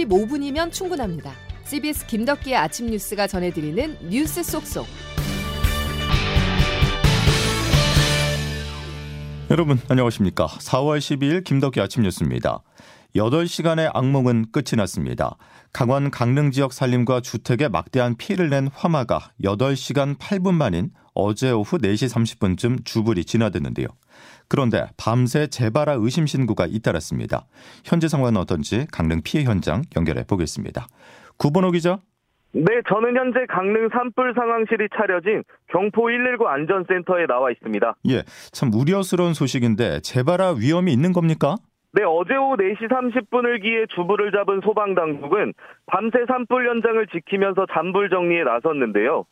15분이면 충분합니다. CBS 김덕기의 아침 뉴스가 전해드리는 뉴스 속속. 여러분 안녕하십니까. 4월 12일 김덕기 아침 뉴스입니다. 8시간의 악몽은 끝이 났습니다. 강원 강릉 지역 산림과 주택에 막대한 피해를 낸 화마가 8시간 8분 만인 어제 오후 4시 30분쯤 주불이 진화됐는데요. 그런데 밤새 재발화 의심 신고가 잇따랐습니다. 현재 상황은 어떤지 강릉 피해 현장 연결해 보겠습니다. 구본호 기자. 네, 저는 현재 강릉 산불 상황실이 차려진 경포 119 안전센터에 나와 있습니다. 예, 참 우려스러운 소식인데 재발화 위험이 있는 겁니까? 네, 어제 오후 4시 30분을 기해 주불을 잡은 소방당국은 밤새 산불 현장을 지키면서 잔불 정리에 나섰는데요.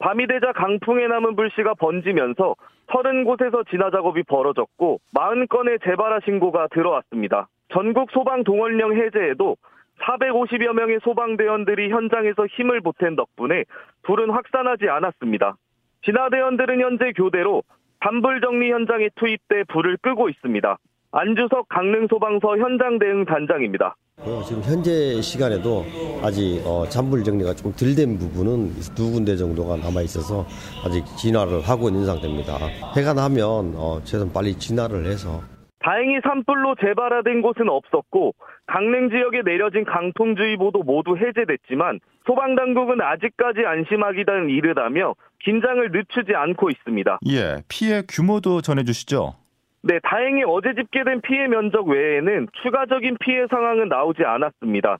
밤이 되자 강풍에 남은 불씨가 번지면서 30곳에서 진화 작업이 벌어졌고 40건의 재발화 신고가 들어왔습니다. 전국 소방 동원령 해제에도 450여 명의 소방대원들이 현장에서 힘을 보탠 덕분에 불은 확산하지 않았습니다. 진화대원들은 현재 교대로 단불 정리 현장에 투입돼 불을 끄고 있습니다. 안주석 강릉소방서 현장 대응 단장입니다. 어, 지금 현재 시간에도 아직 어, 잔불 정리가 좀 덜 된 부분은 두 군데 정도가 남아 있어서 아직 진화를 하고 있는 상태입니다. 해가 나면 어, 최선 빨리 진화를 해서 다행히 산불로 재발화된 곳은 없었고 강릉 지역에 내려진 강풍주의보도 모두 해제됐지만 소방당국은 아직까지 안심하기는 이르다며 긴장을 늦추지 않고 있습니다. 예, 피해 규모도 전해주시죠. 네, 다행히 어제 집계된 피해 면적 외에는 추가적인 피해 상황은 나오지 않았습니다.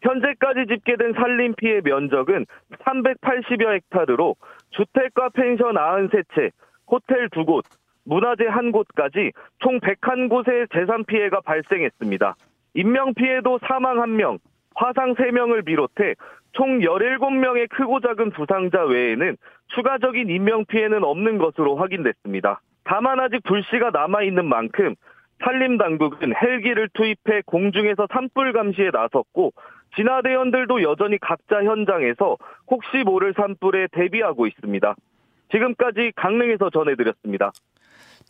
현재까지 집계된 산림 피해 면적은 380여 헥타르로 주택과 펜션 93채, 호텔 2곳, 문화재 1곳까지 총 101곳의 재산 피해가 발생했습니다. 인명 피해도 사망 1명, 화상 3명을 비롯해 총 17명의 크고 작은 부상자 외에는 추가적인 인명 피해는 없는 것으로 확인됐습니다. 다만 아직 불씨가 남아있는 만큼 산림 당국은 헬기를 투입해 공중에서 산불 감시에 나섰고 진화대원들도 여전히 각자 현장에서 혹시 모를 산불에 대비하고 있습니다. 지금까지 강릉에서 전해드렸습니다.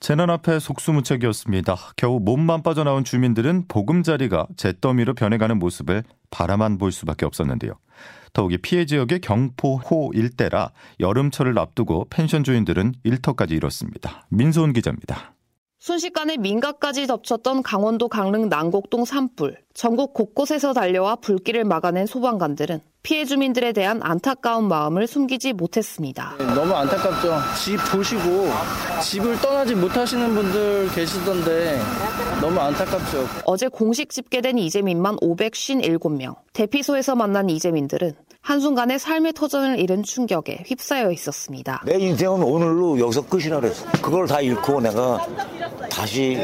재난 앞에 속수무책이었습니다. 겨우 몸만 빠져나온 주민들은 보금자리가 잿더미로 변해가는 모습을 바라만 볼 수밖에 없었는데요. 더욱이 피해 지역의 경포호 일대라 여름철을 앞두고 펜션 주인들은 일터까지 이뤘습니다. 민소은 기자입니다. 순식간에 민가까지 덮쳤던 강원도 강릉 난곡동 산불. 전국 곳곳에서 달려와 불길을 막아낸 소방관들은 피해 주민들에 대한 안타까운 마음을 숨기지 못했습니다. 네, 너무 안타깝죠. 집 보시고 집을 떠나지 못하시는 분들 계시던데 너무 안타깝죠. 어제 공식 집계된 이재민만 557명. 대피소에서 만난 이재민들은 한순간에 삶의 터전을 잃은 충격에 휩싸여 있었습니다. 내 인생은 오늘로 여기서 끝이라 그랬어. 그걸 다 잃고 내가 다시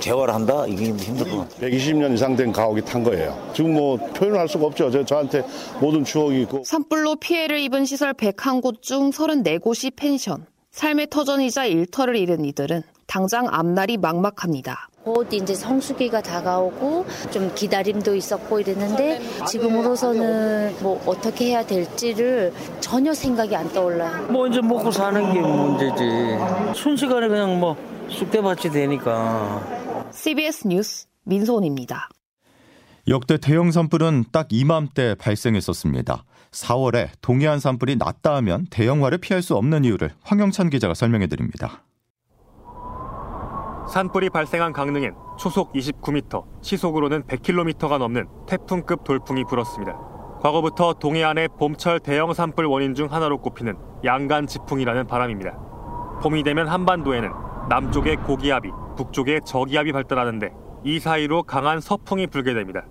재활한다? 이게 힘들 것 같아. 120년 이상 된 가옥이 탄 거예요. 지금 뭐 표현을 할 수가 없죠. 저, 저한테 모든 추억이 있고. 산불로 피해를 입은 시설 101곳 중 34곳이 펜션. 삶의 터전이자 일터를 잃은 이들은 당장 앞날이 막막합니다. 곧 이제 성수기가 다가오고 좀 기다림도 있었고 이랬는데 지금으로서는 뭐 어떻게 해야 될지를 전혀 생각이 안 떠올라요. 뭐 이제 먹고 사는 게 문제지. 순식간에 그냥 뭐 쑥대밭이 되니까. CBS 뉴스 민소은입니다. 역대 대형 산불은 딱 이맘때 발생했었습니다. 4월에 동해안 산불이 났다 하면 대형화를 피할 수 없는 이유를 황영찬 기자가 설명해 드립니다. 산불이 발생한 강릉엔 초속 29m, 시속으로는 100km가 넘는 태풍급 돌풍이 불었습니다. 과거부터 동해안의 봄철 대형 산불 원인 중 하나로 꼽히는 양간 지풍이라는 바람입니다. 봄이 되면 한반도에는 남쪽의 고기압이, 북쪽의 저기압이 발달하는데 이 사이로 강한 서풍이 불게 됩니다.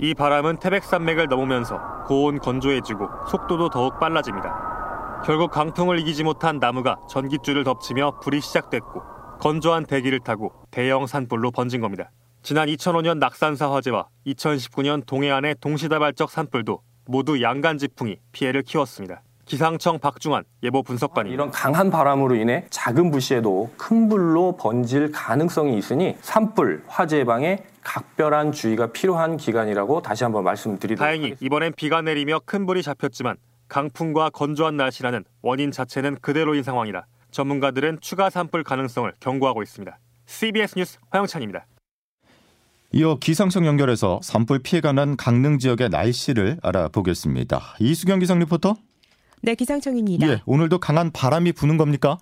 이 바람은 태백산맥을 넘으면서 고온 건조해지고 속도도 더욱 빨라집니다. 결국 강풍을 이기지 못한 나무가 전깃줄을 덮치며 불이 시작됐고 건조한 대기를 타고 대형 산불로 번진 겁니다. 지난 2005년 낙산사 화재와 2019년 동해안의 동시다발적 산불도 모두 양간지풍이 피해를 키웠습니다. 기상청 박중환 예보 분석관이 이런 강한 바람으로 인해 작은 불씨에도 큰 불로 번질 가능성이 있으니 산불, 화재 예방에 각별한 주의가 필요한 기간이라고 다시 한번 말씀드리도록 다행히 하겠습니다. 이번엔 비가 내리며 큰 불이 잡혔지만 강풍과 건조한 날씨라는 원인 자체는 그대로인 상황이라 전문가들은 추가 산불 가능성을 경고하고 있습니다. CBS 뉴스 화영찬입니다. 이어 기상청 연결해서 산불 피해가 난 강릉 지역의 날씨를 알아보겠습니다. 이수경 기상 리포터. 네, 기상청입니다. 예, 오늘도 강한 바람이 부는 겁니까?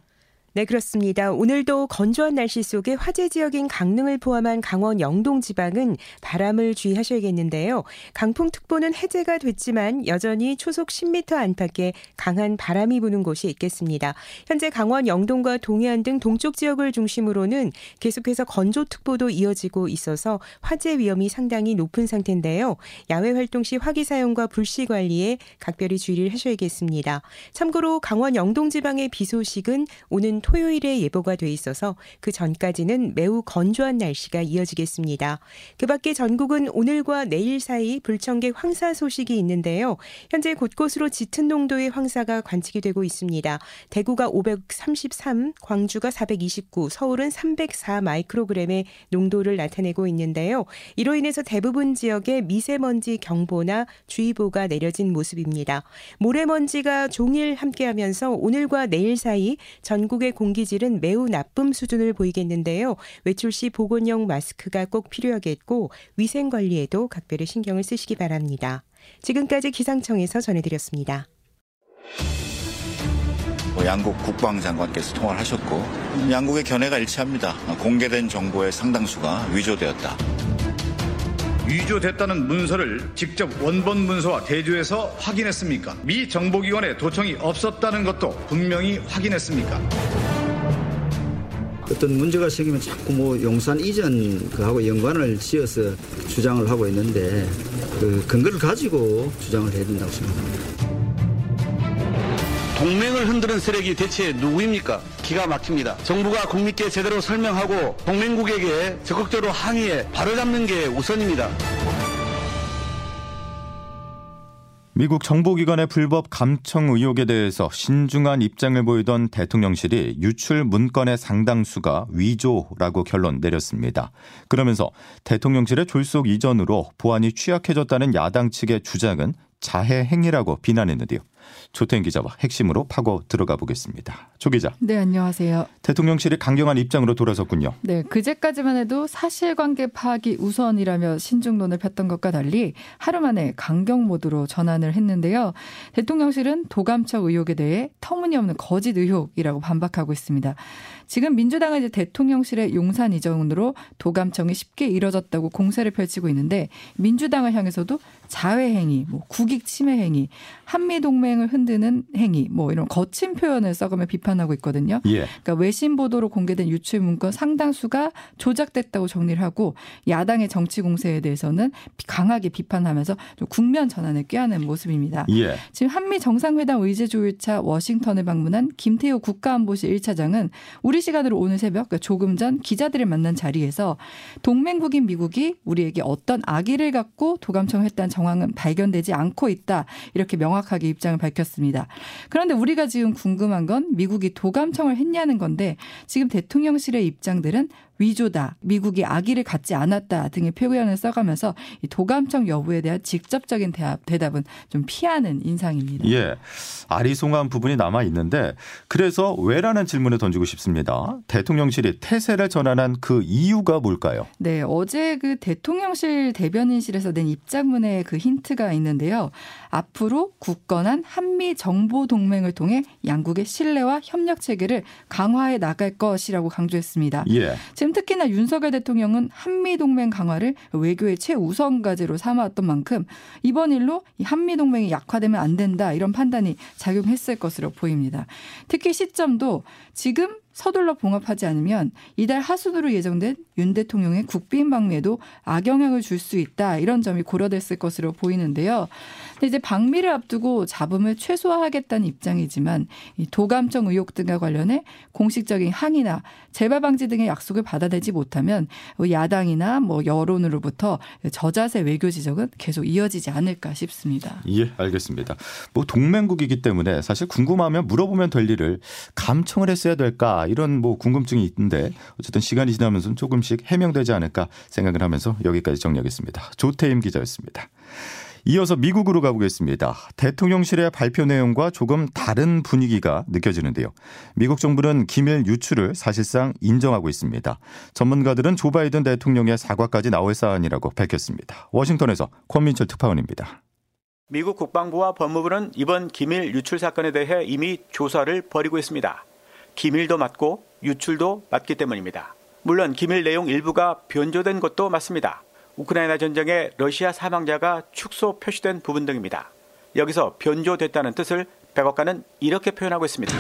네, 그렇습니다. 오늘도 건조한 날씨 속에 화재 지역인 강릉을 포함한 강원 영동 지방은 바람을 주의하셔야겠는데요. 강풍특보는 해제가 됐지만 여전히 초속 10m 안팎의 강한 바람이 부는 곳이 있겠습니다. 현재 강원 영동과 동해안 등 동쪽 지역을 중심으로는 계속해서 건조특보도 이어지고 있어서 화재 위험이 상당히 높은 상태인데요. 야외 활동 시 화기 사용과 불씨 관리에 각별히 주의를 하셔야겠습니다. 참고로 강원 영동 지방의 비 소식은 오는 토요일에 예보가 돼 있어서 그 전까지는 매우 건조한 날씨가 이어지겠습니다. 그 밖에 전국은 오늘과 내일 사이 불청객 황사 소식이 있는데요. 현재 곳곳으로 짙은 농도의 황사가 관측이 되고 있습니다. 대구가 533, 광주가 429, 서울은 304 마이크로그램의 농도를 나타내고 있는데요. 이로 인해서 대부분 지역에 미세먼지 경보나 주의보가 내려진 모습입니다. 모래먼지가 종일 함께하면서 오늘과 내일 사이 전국 의 공기질은 매우 나쁨 수준을 보이겠는데요. 외출 시 보건용 마스크가 꼭 필요하겠고 위생 관리에도 각별히 신경을 쓰시기 바랍니다. 지금까지 기상청에서 전해드렸습니다. 뭐 양국 국방장관께서 통화를 하셨고 양국의 견해가 일치합니다. 공개된 정보의 상당수가 위조되었다. 위조됐다는 문서를 직접 원본 문서와 대조해서 확인했습니까? 미 정보기관에 도청이 없었다는 것도 분명히 확인했습니까? 어떤 문제가 생기면 자꾸 뭐 용산 이전 그하고 연관을 지어서 주장을 하고 있는데 그 근거를 가지고 주장을 해야 된다고 생각합니다. 동맹을 흔드는 세력이 대체 누구입니까? 기가 막힙니다. 정부가 국민께 제대로 설명하고 동맹국에게 적극적으로 항의해 바로잡는 게 우선입니다. 미국 정보기관의 불법 감청 의혹에 대해서 신중한 입장을 보이던 대통령실이 유출 문건의 상당수가 위조라고 결론 내렸습니다. 그러면서 대통령실의 졸속 이전으로 보안이 취약해졌다는 야당 측의 주장은 자해 행위라고 비난했는데요. 조태인 기자와 핵심으로 파고 들어가 보겠습니다. 조 기자. 네, 안녕하세요. 대통령실이 강경한 입장으로 돌아섰군요. 네, 그제까지만 해도 사실관계 파악이 우선이라며 신중론을 폈던 것과 달리 하루 만에 강경 모드로 전환을 했는데요. 대통령실은 도감청 의혹에 대해 터무니없는 거짓 의혹이라고 반박하고 있습니다. 지금 민주당은 이제 대통령실의 용산 이전으로 도감청이 쉽게 이뤄졌다고 공세를 펼치고 있는데 민주당을 향해서도 자회 행위, 뭐 국익 침해 행위, 한미 동맹 을 흔드는 행위, 뭐 이런 거친 표현을 써가며 비판하고 있거든요. 예. 그러니까 외신 보도로 공개된 유출 문건 상당수가 조작됐다고 정리를 하고 야당의 정치 공세에 대해서는 강하게 비판하면서 좀 국면 전환을 꾀하는 모습입니다. 예. 지금 한미 정상회담 의제 조율차 워싱턴을 방문한 김태호 국가안보실 1차장은 우리 시간으로 오늘 새벽 그러니까 조금 전 기자들을 만난 자리에서 동맹국인 미국이 우리에게 어떤 악의를 갖고 도감청을 했다는 정황은 발견되지 않고 있다. 이렇게 명확하게 입장을 밝혔습니다. 그런데 우리가 지금 궁금한 건 미국이 도감청을 했냐는 건데 지금 대통령실의 입장들은 위조다, 미국이 악의를 갖지 않았다 등의 표현을 써가면서 이 도감청 여부에 대한 직접적인 대답, 대답은 좀 피하는 인상입니다. 예. 아리송한 부분이 남아 있는데 그래서 왜라는 질문을 던지고 싶습니다. 대통령실이 태세를 전환한 그 이유가 뭘까요? 네, 어제 그 대통령실 대변인실에서 낸 입장문에 그 힌트가 있는데요. 앞으로 굳건한 한미 정보 동맹을 통해 양국의 신뢰와 협력 체계를 강화해 나갈 것이라고 강조했습니다. 예. 지금 특히나 윤석열 대통령은 한미 동맹 강화를 외교의 최우선 과제로 삼아왔던 만큼 이번 일로 한미 동맹이 약화되면 안 된다 이런 판단이 작용했을 것으로 보입니다. 특히 시점도 지금 서둘러 봉합하지 않으면 이달 하순으로 예정된 윤 대통령의 국빈 방미에도 악영향을 줄 수 있다 이런 점이 고려됐을 것으로 보이는데요. 근데 이제 방미를 앞두고 잡음을 최소화하겠다는 입장이지만 이 도감청 의혹 등과 관련해 공식적인 항의나 재발 방지 등의 약속을 받아내지 못하면 야당이나 뭐 여론으로부터 저자세 외교 지적은 계속 이어지지 않을까 싶습니다. 예, 알겠습니다. 뭐 동맹국이기 때문에 사실 궁금하면 물어보면 될 일을 감청을 했어야 될까 이런 뭐 궁금증이 있는데 어쨌든 시간이 지나면서 조금씩 해명되지 않을까 생각을 하면서 여기까지 정리하겠습니다. 조태임 기자였습니다. 이어서 미국으로 가보겠습니다. 대통령실의 발표 내용과 조금 다른 분위기가 느껴지는데요. 미국 정부는 기밀 유출을 사실상 인정하고 있습니다. 전문가들은 조 바이든 대통령의 사과까지 나올 사안이라고 밝혔습니다. 워싱턴에서 권민철 특파원입니다. 미국 국방부와 법무부는 이번 기밀 유출 사건에 대해 이미 조사를 벌이고 있습니다. 기밀도 맞고 유출도 맞기 때문입니다. 물론 기밀 내용 일부가 변조된 것도 맞습니다. 우크라이나 전쟁에 러시아 사망자가 축소 표시된 부분 등입니다. 여기서 변조됐다는 뜻을 백악관은 이렇게 표현하고 있습니다.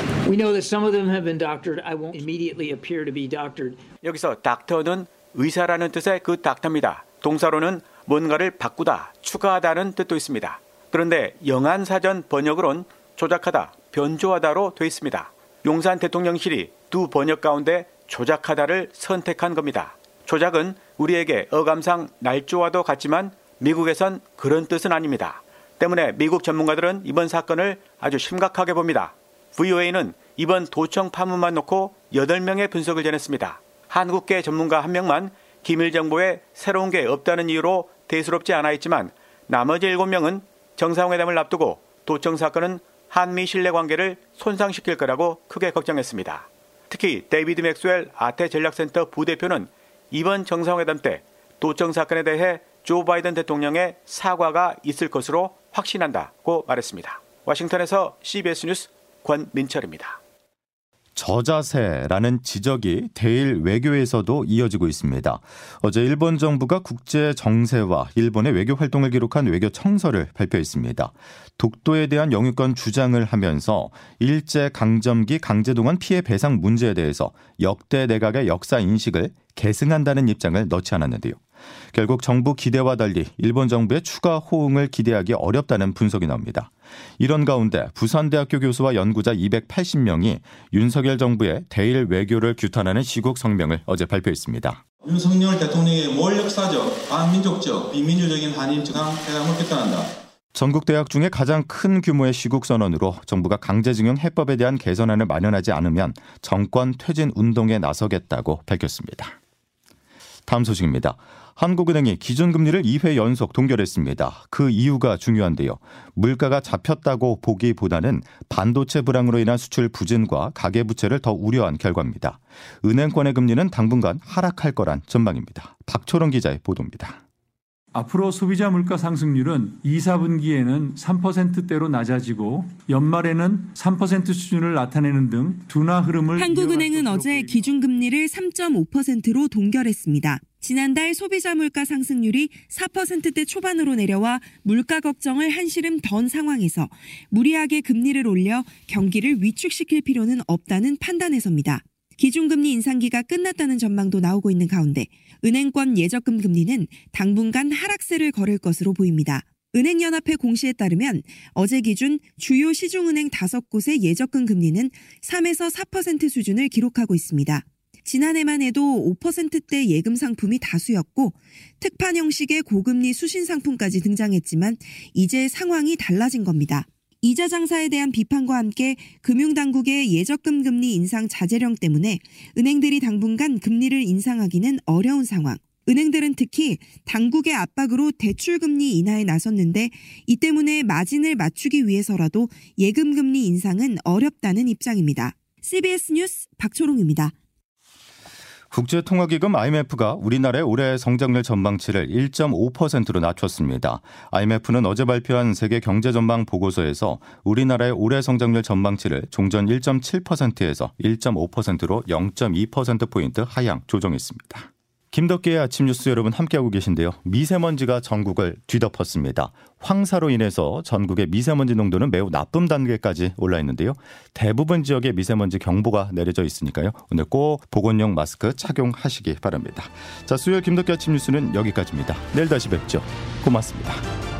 여기서 닥터는 의사라는 뜻의 그 닥터입니다. 동사로는 뭔가를 바꾸다, 추가하다는 뜻도 있습니다. 그런데 영한 사전 번역으론 조작하다, 변조하다로 되어 있습니다. 용산 대통령실이 두 번역 가운데 조작하다를 선택한 겁니다. 조작은 우리에게 어감상 날조와도 같지만 미국에선 그런 뜻은 아닙니다. 때문에 미국 전문가들은 이번 사건을 아주 심각하게 봅니다. VOA는 이번 도청 파문만 놓고 8명의 분석을 전했습니다. 한국계 전문가 한 명만 기밀 정보에 새로운 게 없다는 이유로 대수롭지 않아 했지만 나머지 7명은 정상회담을 앞두고 도청 사건은 한미 신뢰 관계를 손상시킬 거라고 크게 걱정했습니다. 특히 데이비드 맥스웰 아태 전략센터 부대표는 이번 정상회담 때 도청 사건에 대해 조 바이든 대통령의 사과가 있을 것으로 확신한다고 말했습니다. 워싱턴에서 CBS 뉴스 권민철입니다. 저자세라는 지적이 대일 외교에서도 이어지고 있습니다. 어제 일본 정부가 국제 정세와 일본의 외교 활동을 기록한 외교 청서를 발표했습니다. 독도에 대한 영유권 주장을 하면서 일제 강점기 강제동원 피해 배상 문제에 대해서 역대 내각의 역사 인식을 계승한다는 입장을 넣지 않았는데요. 결국 정부 기대와 달리 일본 정부의 추가 호응을 기대하기 어렵다는 분석이 나옵니다. 이런 가운데 부산대학교 교수와 연구자 280명이 윤석열 정부의 대일 외교를 규탄하는 시국 성명을 어제 발표했습니다. 윤석열 대통령의 원력사적, 반민족적, 비민주적인 한일 정황회담을 규탄한다. 전국 대학 중에 가장 큰 규모의 시국 선언으로 정부가 강제징용 해법에 대한 개선안을 마련하지 않으면 정권 퇴진 운동에 나서겠다고 밝혔습니다. 다음 소식입니다. 한국은행이 기준금리를 2회 연속 동결했습니다. 그 이유가 중요한데요. 물가가 잡혔다고 보기보다는 반도체 불황으로 인한 수출 부진과 가계부채를 더 우려한 결과입니다. 은행권의 금리는 당분간 하락할 거란 전망입니다. 박초롱 기자의 보도입니다. 앞으로 소비자 물가 상승률은 2, 4분기에는 3%대로 낮아지고 연말에는 3% 수준을 나타내는 등 둔화 흐름을 한국은행은 어제 기준금리를 3.5%로 동결했습니다. 지난달 소비자 물가 상승률이 4%대 초반으로 내려와 물가 걱정을 한시름 던 상황에서 무리하게 금리를 올려 경기를 위축시킬 필요는 없다는 판단에서입니다. 기준금리 인상기가 끝났다는 전망도 나오고 있는 가운데 은행권 예적금 금리는 당분간 하락세를 걸을 것으로 보입니다. 은행연합회 공시에 따르면 어제 기준 주요 시중은행 5곳의 예적금 금리는 3에서 4% 수준을 기록하고 있습니다. 지난해만 해도 5%대 예금 상품이 다수였고 특판 형식의 고금리 수신 상품까지 등장했지만 이제 상황이 달라진 겁니다. 이자 장사에 대한 비판과 함께 금융당국의 예적금 금리 인상 자제령 때문에 은행들이 당분간 금리를 인상하기는 어려운 상황. 은행들은 특히 당국의 압박으로 대출금리 인하에 나섰는데 이 때문에 마진을 맞추기 위해서라도 예금금리 인상은 어렵다는 입장입니다. CBS 뉴스 박초롱입니다. 국제통화기금 IMF가 우리나라의 올해 성장률 전망치를 1.5%로 낮췄습니다. IMF는 어제 발표한 세계 경제 전망 보고서에서 우리나라의 올해 성장률 전망치를 종전 1.7%에서 1.5%로 0.2%포인트 하향 조정했습니다. 김덕기의 아침 뉴스 여러분 함께하고 계신데요. 미세먼지가 전국을 뒤덮었습니다. 황사로 인해서 전국의 미세먼지 농도는 매우 나쁨 단계까지 올라 있는데요. 대부분 지역에 미세먼지 경보가 내려져 있으니까요. 오늘 꼭 보건용 마스크 착용하시기 바랍니다. 자, 수요일 김덕기 아침 뉴스는 여기까지입니다. 내일 다시 뵙죠. 고맙습니다.